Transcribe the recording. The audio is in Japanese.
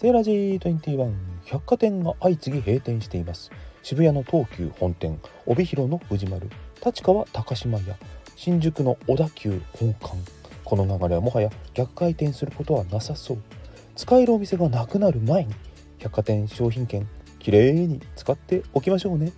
セーラジー21百貨店が相次ぎ閉店しています。渋谷の東急本店帯広の藤丸立川高島屋新宿の小田急本館。この流れはもはや逆回転することはなさそう。使えるお店がなくなる前に百貨店商品券きれいに使っておきましょうね。